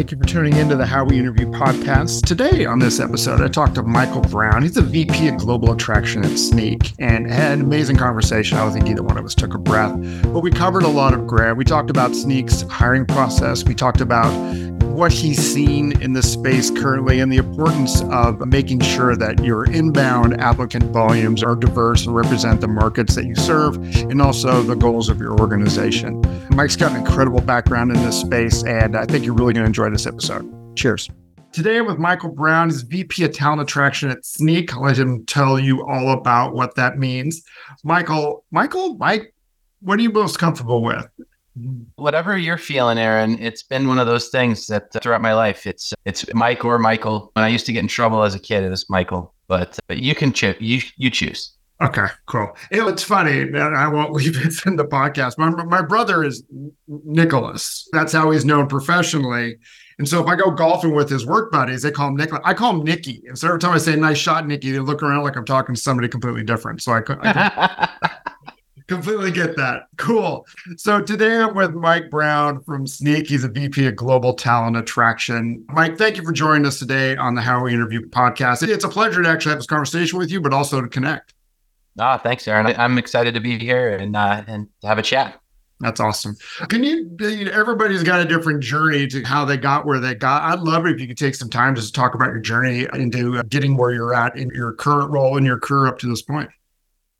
Thank you for tuning into the How We Interview podcast. Today on this episode, I talked to Michael Brown. He's a VP of Global Attraction at Snyk and had an amazing conversation. I don't think either one of us took a breath, but we covered a lot of ground. We talked about Snyk's hiring process. We talked about what he's seen in the space currently and the importance of making sure that your inbound applicant volumes are diverse and represent the markets that you serve and also the goals of your organization. Mike's got an incredible background in this space, and I think you're really going to enjoy this episode. Cheers. Today I'm with Michael Brown. He's VP of Talent Attraction at Snyk. I'll let him tell you all about what that means. Michael, Michael, Mike, what are you most comfortable with? Whatever you're feeling, Aaron, it's been one of those things that uh, throughout my life, it's it's Mike or Michael. When I used to get in trouble as a kid, it was Michael. But but you can choose. You you choose. Okay, cool. it's funny, and I won't leave it in the podcast. My my brother is Nicholas. That's how he's known professionally. And so if I go golfing with his work buddies, they call him Nicholas. I call him Nicky. And so every time I say "nice shot, Nicky," they look around like I'm talking to somebody completely different. So I, I completely get that. Cool. So today I'm with Mike Brown from Snyk. He's a VP of Global Talent Attraction. Mike, thank you for joining us today on the How We Interview podcast. It's a pleasure to actually have this conversation with you, but also to connect. Ah, thanks, Aaron. I'm excited to be here and uh, and have a chat. That's awesome. Can you, everybody's got a different journey to how they got where they got. I'd love it if you could take some time to talk about your journey into getting where you're at in your current role in your career up to this point.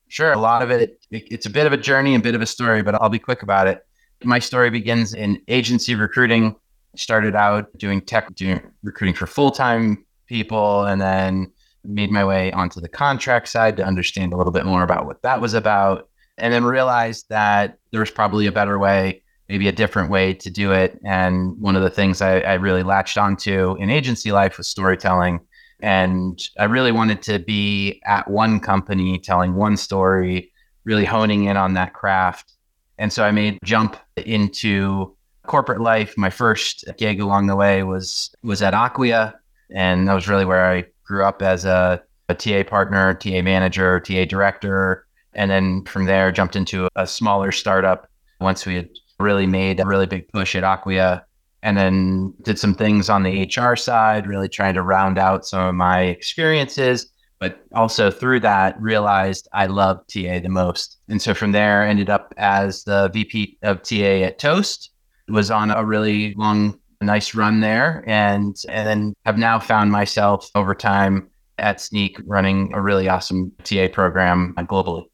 Sure. A lot of it, it's a bit of a journey, a bit of a story, but I'll be quick about it. My story begins in agency recruiting. Started out doing tech, doing recruiting for full time people, and then made my way onto the contract side to understand a little bit more about what that was about. And then realized that there was probably a better way, maybe a different way to do it. And one of the things I, I really latched onto in agency life was storytelling and I really wanted to be at one company telling one story, really honing in on that craft. And so I made jump into corporate life. My first gig along the way was was at Acquia, and that was really where I grew up as a, a TA partner, TA manager, TA director, and then from there jumped into a smaller startup once we had really made a really big push at Acquia and then did some things on the HR side, really trying to round out some of my experiences. But also through that, realized I love TA the most. And so from there, ended up as the VP of TA at Toast. Was on a really long, nice run there, and and then have now found myself over time at Snyk running a really awesome TA program globally.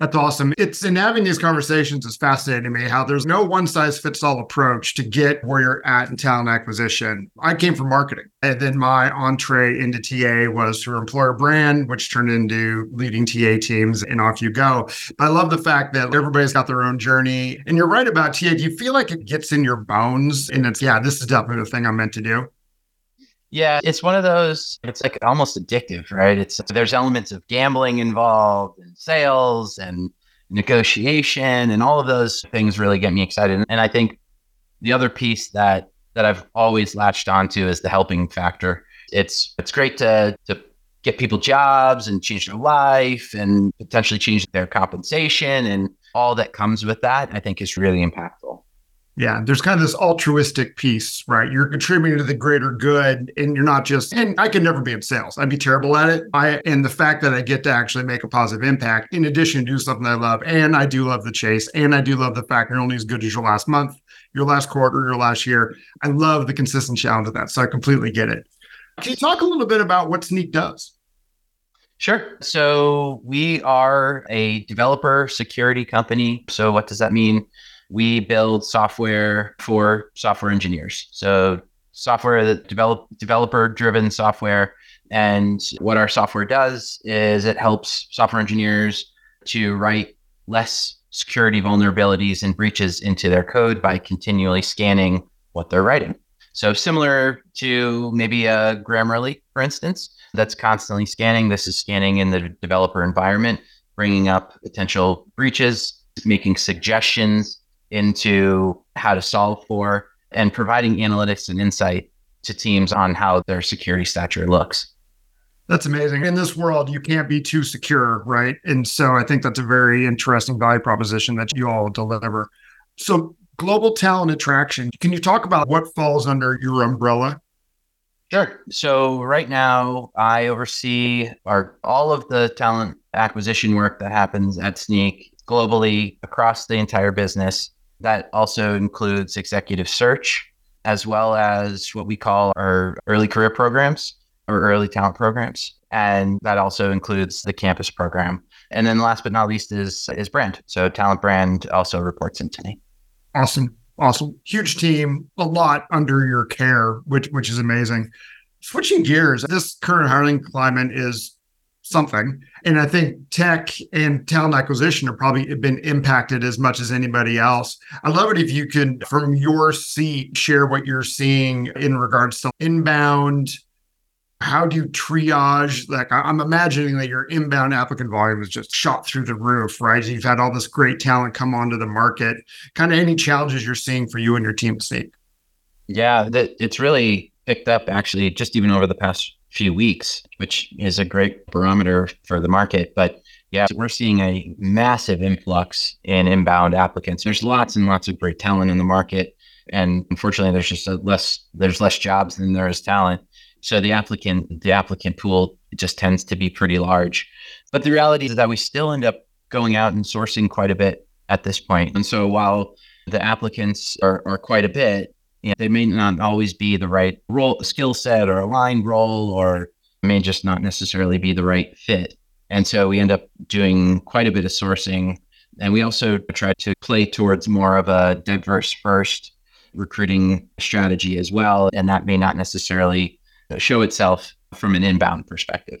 That's awesome. It's in having these conversations is fascinating to me how there's no one size fits all approach to get where you're at in talent acquisition. I came from marketing and then my entree into TA was through employer brand, which turned into leading TA teams and off you go. But I love the fact that everybody's got their own journey. And you're right about TA. Do you feel like it gets in your bones and it's, yeah, this is definitely the thing I'm meant to do? Yeah, it's one of those, it's like almost addictive, right? It's there's elements of gambling involved and sales and negotiation and all of those things really get me excited. And I think the other piece that that I've always latched onto is the helping factor. It's it's great to to get people jobs and change their life and potentially change their compensation and all that comes with that, I think is really impactful. Yeah, there's kind of this altruistic piece, right? You're contributing to the greater good, and you're not just. And I could never be in sales; I'd be terrible at it. I and the fact that I get to actually make a positive impact, in addition to do something I love, and I do love the chase, and I do love the fact you're only as good as your last month, your last quarter, your last year. I love the consistent challenge of that, so I completely get it. Can you talk a little bit about what Snyk does? Sure. So we are a developer security company. So what does that mean? We build software for software engineers. So software that develop developer driven software. And what our software does is it helps software engineers to write less security vulnerabilities and breaches into their code by continually scanning what they're writing. So similar to maybe a Grammarly, for instance, that's constantly scanning. This is scanning in the developer environment, bringing up potential breaches, making suggestions into how to solve for and providing analytics and insight to teams on how their security stature looks. That's amazing. In this world, you can't be too secure, right? And so I think that's a very interesting value proposition that you all deliver. So Global talent attraction. Can you talk about what falls under your umbrella? Sure. So right now, I oversee our all of the talent acquisition work that happens at Snyk globally across the entire business. That also includes executive search, as well as what we call our early career programs or early talent programs. And that also includes the campus program. And then last but not least is is brand. So talent brand also reports into me. Awesome. Awesome. Huge team, a lot under your care, which which is amazing. Switching gears, this current hiring climate is something. And I think tech and talent acquisition have probably been impacted as much as anybody else. I love it if you can, from your seat, share what you're seeing in regards to inbound. How do you triage? Like, I'm imagining that your inbound applicant volume is just shot through the roof, right? You've had all this great talent come onto the market. Kind of any challenges you're seeing for you and your team to Yeah, it's really picked up actually just even over the past few weeks, which is a great barometer for the market. But yeah, we're seeing a massive influx in inbound applicants. There's lots and lots of great talent in the market. And unfortunately, there's just less there's less jobs than there is talent. So the applicant the applicant pool just tends to be pretty large. But the reality is that we still end up going out and sourcing quite a bit at this point. And so while the applicants are, are quite a bit, you know, they may not always be the right role, skill set or aligned role, or may just not necessarily be the right fit. And so we end up doing quite a bit of sourcing. And we also try to play towards more of a diverse first recruiting strategy as well. And that may not necessarily show itself from an inbound perspective.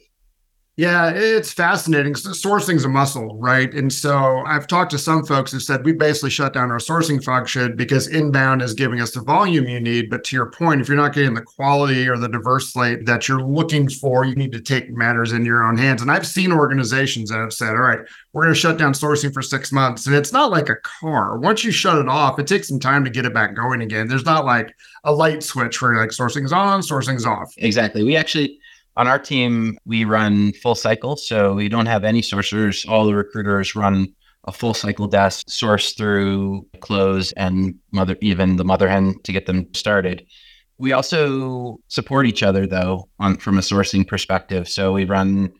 Yeah, it's fascinating. Sourcing's a muscle, right? And so I've talked to some folks who said we basically shut down our sourcing function because inbound is giving us the volume you need. But to your point, if you're not getting the quality or the diverse slate that you're looking for, you need to take matters in your own hands. And I've seen organizations that have said, all right, we're going to shut down sourcing for six months. And it's not like a car. Once you shut it off, it takes some time to get it back going again. There's not like a light switch where like sourcing's on, sourcing's off. Exactly. We actually, on our team, we run full cycle. So we don't have any sourcers. All the recruiters run a full cycle desk, source through close and mother, even the mother hen to get them started. We also support each other though on from a sourcing perspective. So we run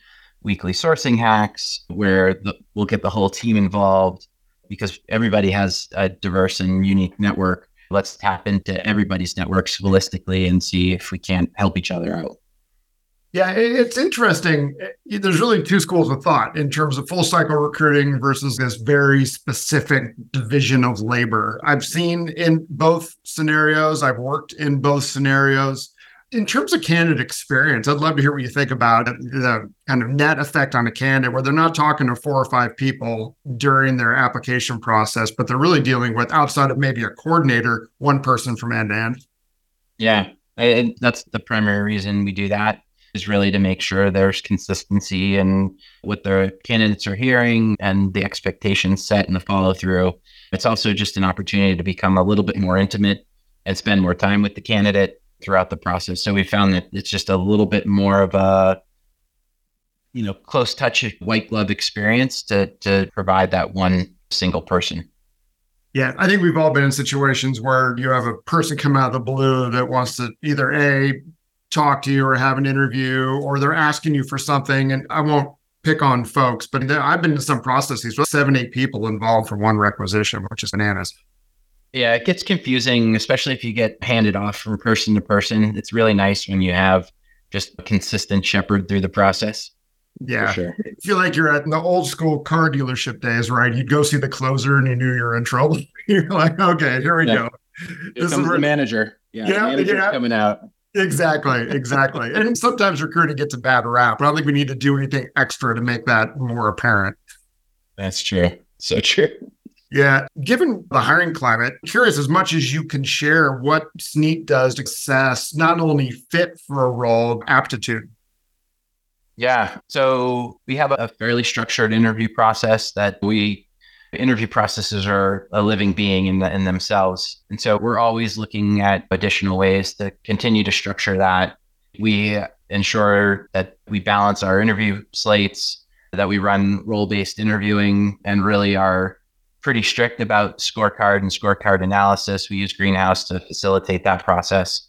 weekly sourcing hacks where the, we'll get the whole team involved because everybody has a diverse and unique network. Let's tap into everybody's networks holistically and see if we can't help each other out. Yeah, it's interesting. Eh, there's really two schools of thought in terms of full cycle recruiting versus this very specific division of labor. I've seen in both scenarios, I've worked in both scenarios. In terms of candidate experience, I'd love to hear what you think about the kind of net effect on a candidate where they're not talking to four or five people during their application process, but they're really dealing with outside of maybe a coordinator, one person from end to end. Yeah, that's the primary reason we do that is really to make sure there's consistency in what the candidates are hearing and the expectations set and the follow through. It's also just an opportunity to become a little bit more intimate and spend more time with the candidate throughout the process. So we found that it's just a little bit more of a you know close touch white glove experience to to provide that one single person. Yeah, I think we've all been in situations where you have a person come out of the blue that wants to either a talk to you or have an interview or they're asking you for something and I won't pick on folks, but I've been in some processes with seven, eight people involved for one requisition, which is bananas. Yeah, it gets confusing, especially if you get handed off from person to person. It's really nice when you have just a consistent shepherd through the process. Yeah. Sure. I feel like you're at the old school car dealership days, right? You'd go see the closer and you knew you're in trouble. you're like, okay, here we yeah. go. Here this is the manager. Yeah, yeah, manager's yeah. coming out. Exactly, exactly. and sometimes recruiting gets a bad rap, but I don't think we need to do anything extra to make that more apparent. That's true. So true. Yeah. Given the hiring climate, curious as much as you can share what Snyk does to assess not only fit for a role, aptitude. Yeah. So we have a fairly structured interview process that we interview processes are a living being in, the, in themselves. And so we're always looking at additional ways to continue to structure that. We ensure that we balance our interview slates, that we run role based interviewing, and really are pretty strict about scorecard and scorecard analysis. We use Greenhouse to facilitate that process.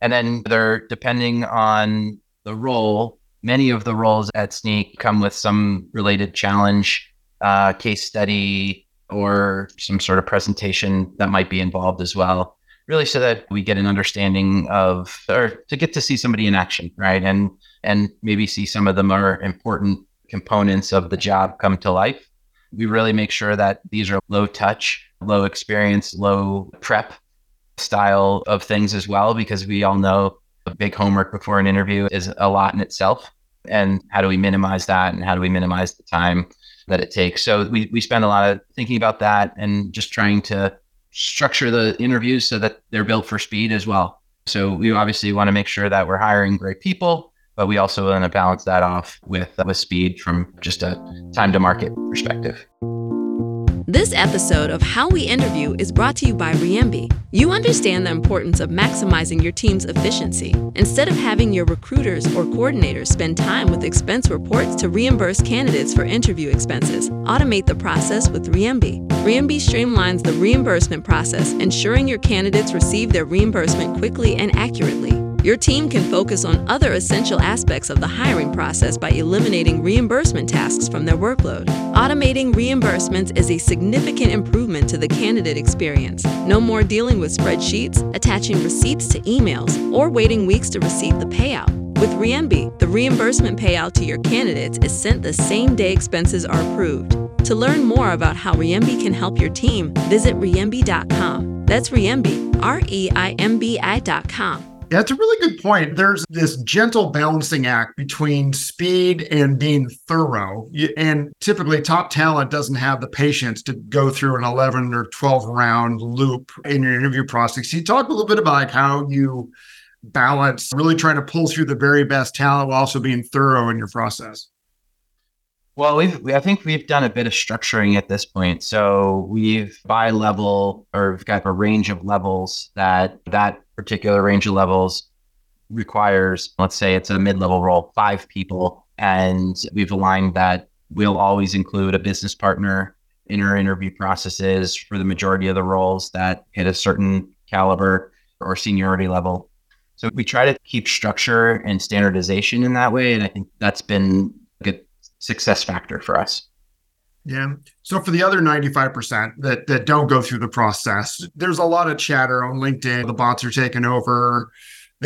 And then they're depending on the role, many of the roles at Snyk come with some related challenge, uh, case study, or some sort of presentation that might be involved as well. Really, so that we get an understanding of, or to get to see somebody in action, right? And and maybe see some of the more important components of the job come to life. We really make sure that these are low touch, low experience, low prep style of things as well, because we all know a big homework before an interview is a lot in itself. And how do we minimize that? And how do we minimize the time that it takes? So we, we spend a lot of thinking about that and just trying to structure the interviews so that they're built for speed as well. So we obviously want to make sure that we're hiring great people, but we also want to balance that off with, uh, with speed from just a time to market perspective. This episode of How We Interview is brought to you by Reimbi. You understand the importance of maximizing your team's efficiency. Instead of having your recruiters or coordinators spend time with expense reports to reimburse candidates for interview expenses, automate the process with Reimbi. Reimbi streamlines the reimbursement process, ensuring your candidates receive their reimbursement quickly and accurately. Your team can focus on other essential aspects of the hiring process by eliminating reimbursement tasks from their workload. Automating reimbursements is a significant improvement to the candidate experience. No more dealing with spreadsheets, attaching receipts to emails, or waiting weeks to receive the payout. With Reimbi, the reimbursement payout to your candidates is sent the same day expenses are approved. To learn more about how Reimbi can help your team, visit reimbi.com. That's Reimbi, R E I M B I.com. It's a really good point. There's this gentle balancing act between speed and being thorough. And typically, top talent doesn't have the patience to go through an 11 or 12 round loop in your interview process. You talk a little bit about how you balance really trying to pull through the very best talent while also being thorough in your process? Well, we've, we, I think we've done a bit of structuring at this point. So we've by level, or we've got a range of levels that that particular range of levels requires, let's say it's a mid level role, five people. And we've aligned that we'll always include a business partner in our interview processes for the majority of the roles that hit a certain caliber or seniority level. So we try to keep structure and standardization in that way. And I think that's been a good success factor for us. Yeah. So for the other 95% that that don't go through the process, there's a lot of chatter on LinkedIn. The bots are taking over.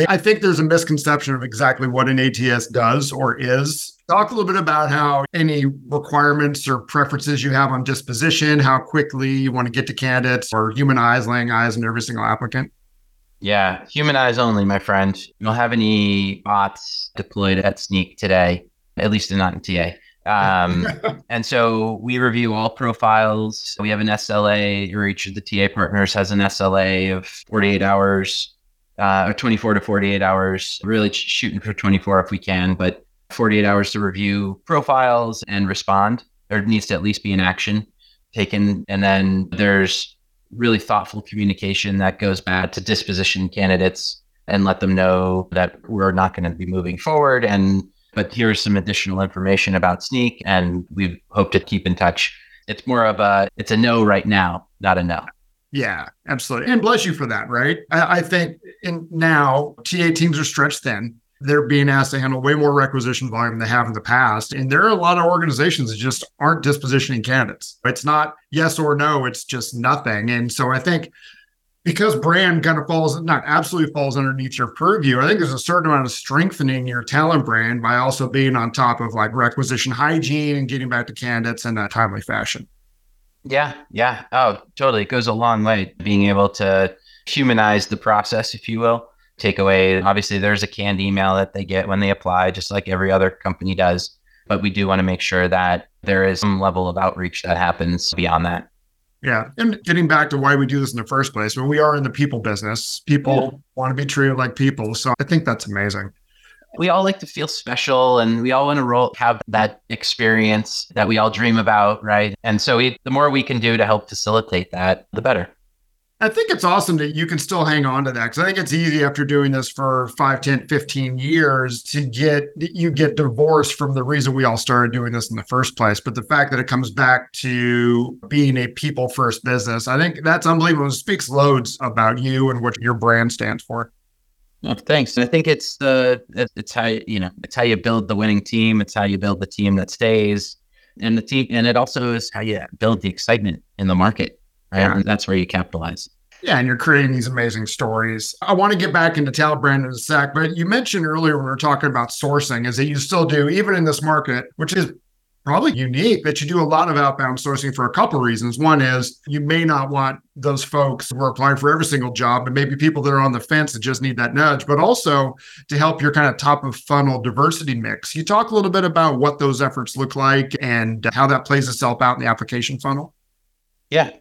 I think there's a misconception of exactly what an ATS does or is. Talk a little bit about how any requirements or preferences you have on disposition, how quickly you want to get to candidates, or human eyes laying eyes on every single applicant. Yeah, human eyes only, my friend. You don't have any bots deployed at Snyk today, at least not in TA. Um, and so we review all profiles. We have an SLA, or each of the TA partners has an SLA of 48 hours, uh, or 24 to 48 hours, really shooting for 24 if we can, but 48 hours to review profiles and respond. There needs to at least be an action taken. And then there's really thoughtful communication that goes back to disposition candidates and let them know that we're not going to be moving forward and but here's some additional information about Snyk, and we hope to keep in touch. It's more of a it's a no right now, not a no. Yeah, absolutely. And bless you for that, right? I, I think in now TA teams are stretched thin. They're being asked to handle way more requisition volume than they have in the past. And there are a lot of organizations that just aren't dispositioning candidates. It's not yes or no, it's just nothing. And so I think because brand kind of falls not absolutely falls underneath your purview i think there's a certain amount of strengthening your talent brand by also being on top of like requisition hygiene and getting back to candidates in a timely fashion. Yeah yeah. Oh totally. It goes a long way being able to humanize the process if you will. Take away obviously there's a canned email that they get when they apply just like every other company does but we do want to make sure that there is some level of outreach that happens beyond that yeah. And getting back to why we do this in the first place, when we are in the people business, people yeah. want to be treated like people. So I think that's amazing. We all like to feel special and we all want to roll, have that experience that we all dream about, right? And so we, the more we can do to help facilitate that, the better. I think it's awesome that you can still hang on to that because I think it's easy after doing this for 5, 10, 15 years to get you get divorced from the reason we all started doing this in the first place. But the fact that it comes back to being a people first business, I think that's unbelievable. It speaks loads about you and what your brand stands for. Thanks. I think it's uh, the it's how you know it's how you build the winning team. It's how you build the team that stays, and the team, and it also is how you build the excitement in the market. Right? Yeah. And that's where you capitalize. Yeah, and you're creating these amazing stories. I want to get back into Talent Brand in a sec, but you mentioned earlier when we were talking about sourcing is that you still do, even in this market, which is probably unique, that you do a lot of outbound sourcing for a couple of reasons. One is you may not want those folks who are applying for every single job, but maybe people that are on the fence that just need that nudge, but also to help your kind of top of funnel diversity mix. You talk a little bit about what those efforts look like and how that plays itself out in the application funnel. Yeah,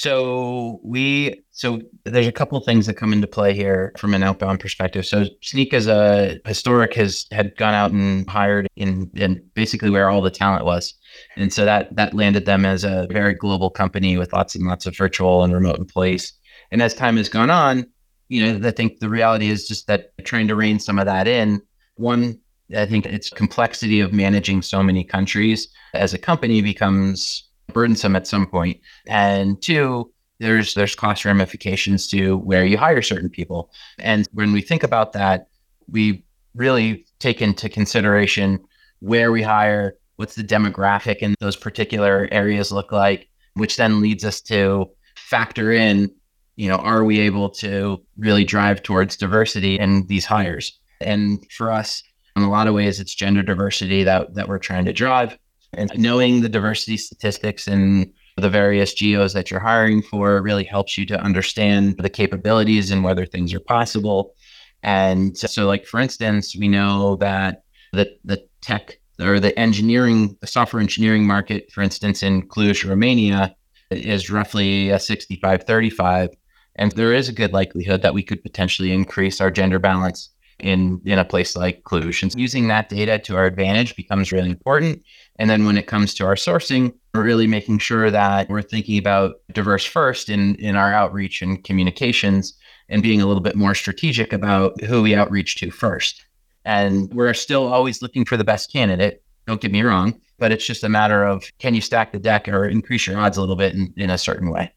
so we so there's a couple of things that come into play here from an outbound perspective. So Snyk as a historic has had gone out and hired in in basically where all the talent was. And so that that landed them as a very global company with lots and lots of virtual and remote employees. And as time has gone on, you know, I think the reality is just that trying to rein some of that in. One, I think it's complexity of managing so many countries as a company becomes burdensome at some point. And two, there's there's cost ramifications to where you hire certain people. And when we think about that, we really take into consideration where we hire, what's the demographic in those particular areas look like, which then leads us to factor in, you know, are we able to really drive towards diversity in these hires? And for us, in a lot of ways, it's gender diversity that that we're trying to drive. And uh, knowing the diversity statistics and the various geos that you're hiring for really helps you to understand the capabilities and whether things are possible. And so, like for instance, we know that the the tech or the engineering, the software engineering market, for instance, in Cluj, Romania, is roughly a 65 35. And there is a good likelihood that we could potentially increase our gender balance in in a place like Cluj. And using that data to our advantage becomes really important. And then when it comes to our sourcing, we're really making sure that we're thinking about diverse first in in our outreach and communications and being a little bit more strategic about who we outreach to first. And we're still always looking for the best candidate. Don't get me wrong, but it's just a matter of can you stack the deck or increase your odds a little bit in, in a certain way.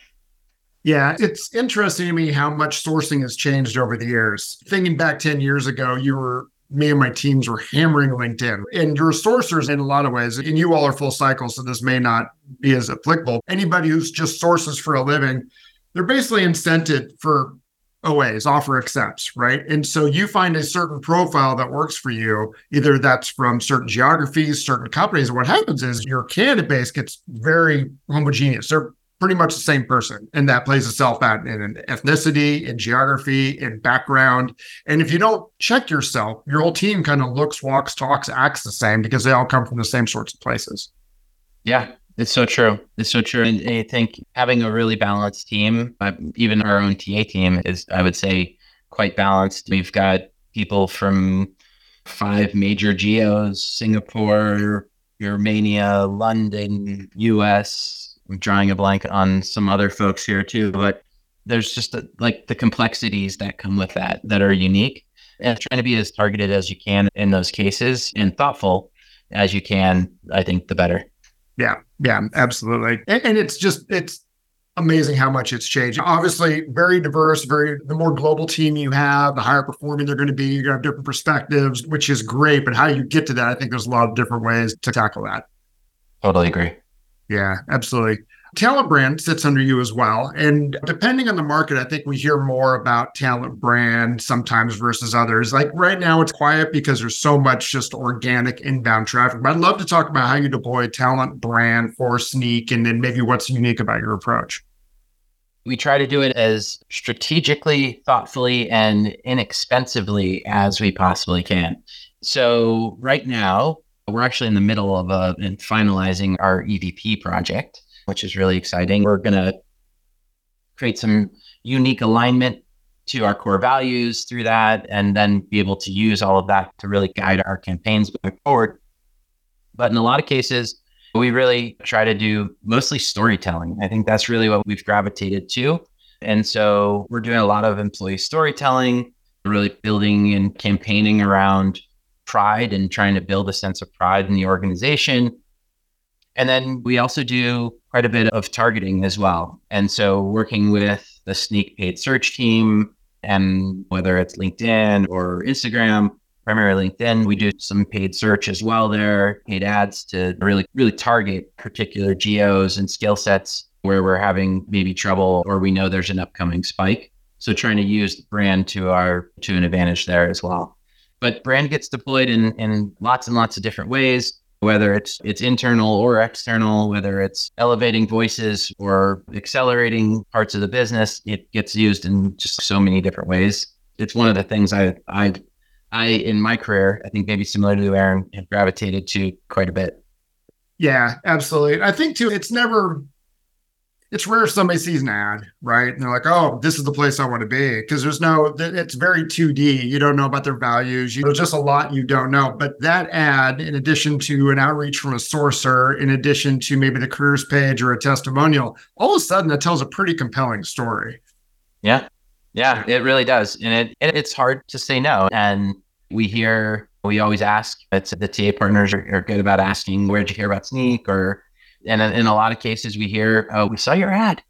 Yeah, it's interesting to me how much sourcing has changed over the years. Thinking back 10 years ago, you were me and my teams were hammering LinkedIn. And your sourcers in a lot of ways, and you all are full cycle, so this may not be as applicable. Anybody who's just sources for a living, they're basically incented for OAs, offer accepts, right? And so you find a certain profile that works for you. Either that's from certain geographies, certain companies. What happens is your candidate base gets very homogeneous. They're pretty much the same person. And that plays itself out in ethnicity, in geography, in background. And if you don't check yourself, your whole team kind of looks, walks, talks, acts the same because they all come from the same sorts of places. Yeah, it's so true. It's so true. And I think having a really balanced team, uh, even our own TA team, is, I would say, quite balanced. We've got people from five major geos Singapore, Romania, London, US, I'm drawing a blank on some other folks here too, but there's just a, like the complexities that come with that that are unique. And trying to be as targeted as you can in those cases and thoughtful as you can i think the better. Yeah yeah absolutely. And, and it's just it's amazing how much it's changed. Obviously very diverse very the more global team you have the higher performing they're going to be you're going to have different perspectives which is great but how you get to that i think there's a lot of different ways to tackle that. Totally agree yeah, absolutely. Talent brand sits under you as well. And depending on the market, I think we hear more about talent brand sometimes versus others. Like right now, it's quiet because there's so much just organic inbound traffic. But I'd love to talk about how you deploy talent brand for Snyk and then maybe what's unique about your approach. We try to do it as strategically, thoughtfully, and inexpensively as we possibly can. So, right now, we're actually in the middle of uh, finalizing our EVP project, which is really exciting. We're going to create some unique alignment to our core values through that, and then be able to use all of that to really guide our campaigns going forward. But in a lot of cases, we really try to do mostly storytelling. I think that's really what we've gravitated to And so we're doing a lot of employee storytelling, really building and campaigning around pride and trying to build a sense of pride in the organization. And then we also do quite a bit of targeting as well. And so working with the Snyk paid search team, and whether it's LinkedIn or Instagram, primarily LinkedIn, we do some paid search as well there, paid ads to really, really target particular geos and skill sets where we're having maybe trouble or we know there's an upcoming spike. So trying to use the brand to our to an advantage there as well. But brand gets deployed in in lots and lots of different ways whether it's it's internal or external, whether it's elevating voices or accelerating parts of the business, it gets used in just so many different ways. It's one of the things I I I in my career, I think maybe similar to Aaron, have gravitated to quite a bit. Yeah, absolutely. I think too, it's never it's rare if somebody sees an ad, right? And they're like, oh, this is the place I want to be. Because there's no, it's very 2D. You don't know about their values. You know, just a lot you don't know. But that ad, in addition to an outreach from a sourcer, in addition to maybe the careers page or a testimonial, all of a sudden that tells a pretty compelling story. Yeah. Yeah, it really does. And it, it it's hard to say no. And we hear, we always ask, it's the TA partners are, are good about asking, where'd you hear about Snyk Or and in a lot of cases, we hear, "Oh, we saw your ad.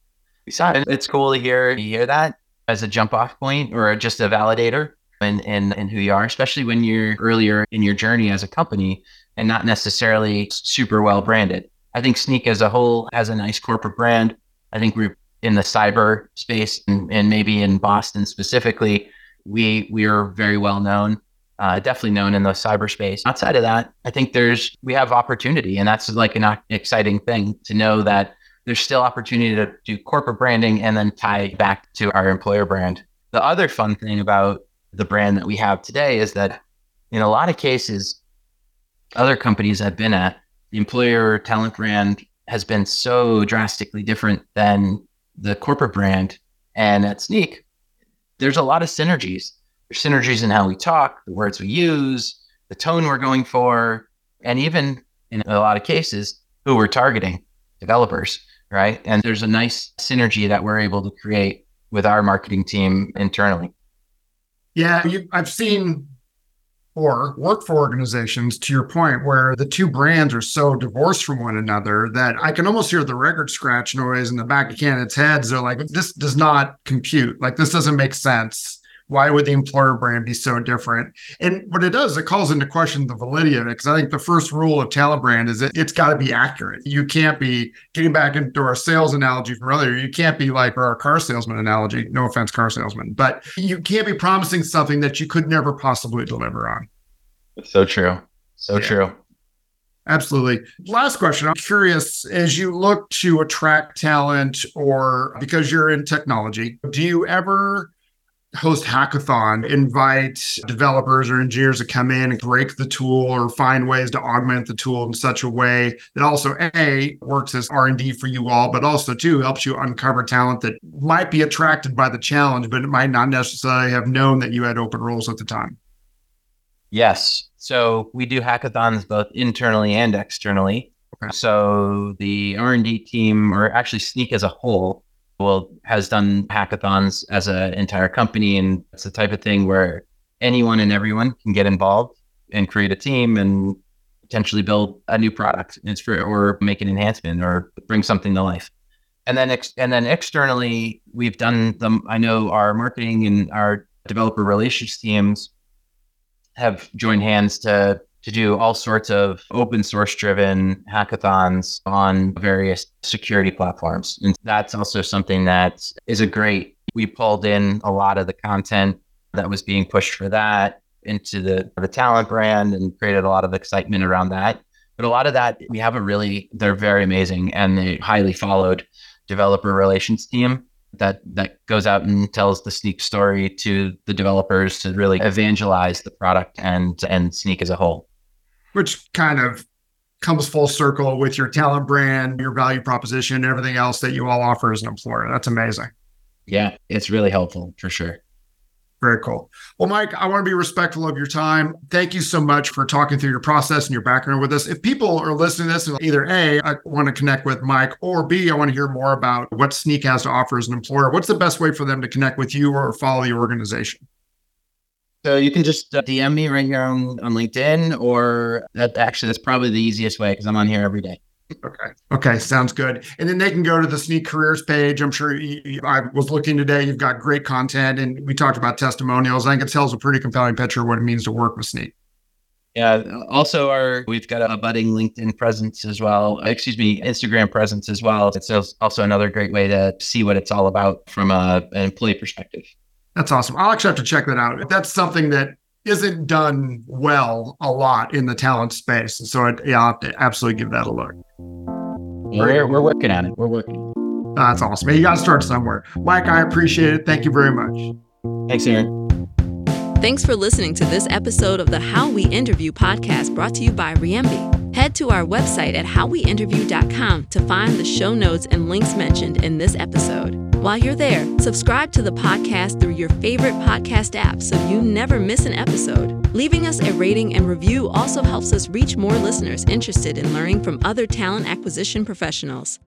We saw it." It's cool to hear you hear that as a jump off point or just a validator in, in in who you are, especially when you're earlier in your journey as a company and not necessarily super well branded. I think Snyk as a whole has a nice corporate brand. I think we're in the cyber space and, and maybe in Boston specifically, we we are very well known uh, definitely known in the cyberspace. Outside of that, I think there's we have opportunity, and that's like an exciting thing to know that there's still opportunity to do corporate branding and then tie back to our employer brand. The other fun thing about the brand that we have today is that in a lot of cases, other companies I've been at, the employer talent brand has been so drastically different than the corporate brand. And at Snyk, there's a lot of synergies synergies in how we talk, the words we use, the tone we're going for, and even in a lot of cases, who we're targeting, developers, right? And there's a nice synergy that we're able to create with our marketing team internally. Yeah, you, I've seen or work for organizations to your point where the two brands are so divorced from one another that I can almost hear the record scratch noise in the back of candidates' heads. They're like, this does not compute. Like, this doesn't make sense why would the employer brand be so different? And what it does, it calls into question the validity of it. Because I think the first rule of talent brand is that it's got to be accurate. You can't be getting back into our sales analogy from earlier. You can't be like our car salesman analogy. No offense, car salesman, but you can't be promising something that you could never possibly deliver on. So true. So yeah. true. Absolutely. Last question. I'm curious as you look to attract talent or because you're in technology, do you ever host hackathon, invite developers or engineers to come in and break the tool or find ways to augment the tool in such a way that also a works as R&D for you all, but also two helps you uncover talent that might be attracted by the challenge, but it might not necessarily have known that you had open roles at the time. Yes. So we do hackathons both internally and externally. Okay. So the R&D team, or actually Snyk as a whole, will has done hackathons as an entire company, and it's the type of thing where anyone and everyone can get involved and create a team and potentially build a new product. It's for or make an enhancement or bring something to life. And then ex- and then externally, we've done them. I know our marketing and our developer relations teams have joined hands to to do all sorts of open source driven hackathons on various security platforms. And that's also something that is a great, we pulled in a lot of the content that was being pushed for that into the, the talent brand and created a lot of excitement around that. But a lot of that, we have a really, they're very amazing and they highly followed developer relations team that that goes out and tells the Snyk story to the developers to really evangelize the product and and Snyk as a whole which kind of comes full circle with your talent brand, your value proposition, everything else that you all offer as an employer. That's amazing. Yeah, it's really helpful for sure. Very cool. Well, Mike, I want to be respectful of your time. Thank you so much for talking through your process and your background with us. If people are listening to this and either A, I want to connect with Mike, or B, I want to hear more about what Snyk has to offer as an employer, what's the best way for them to connect with you or follow the organization? So you can just uh, DM me right here on, on LinkedIn, or that actually that's probably the easiest way because I'm on here every day. Okay. Okay. Sounds good. And then they can go to the Snyk Careers page. I'm sure you, I was looking today. You've got great content, and we talked about testimonials. I think it tells a pretty compelling picture of what it means to work with Snyk. Yeah. Also, our we've got a budding LinkedIn presence as well. Excuse me, Instagram presence as well. It's also another great way to see what it's all about from a, an employee perspective. That's awesome. I'll actually have to check that out. That's something that isn't done well a lot in the talent space. And so I'd, yeah, I'll have to absolutely give that a look. We're, we're working on it. We're working. That's awesome. You got to start somewhere. Mike, I appreciate it. Thank you very much. Thanks, Aaron. Thanks for listening to this episode of the How We Interview podcast brought to you by Reimbi. Head to our website at howweinterview.com to find the show notes and links mentioned in this episode. While you're there, subscribe to the podcast through your favorite podcast app so you never miss an episode. Leaving us a rating and review also helps us reach more listeners interested in learning from other talent acquisition professionals.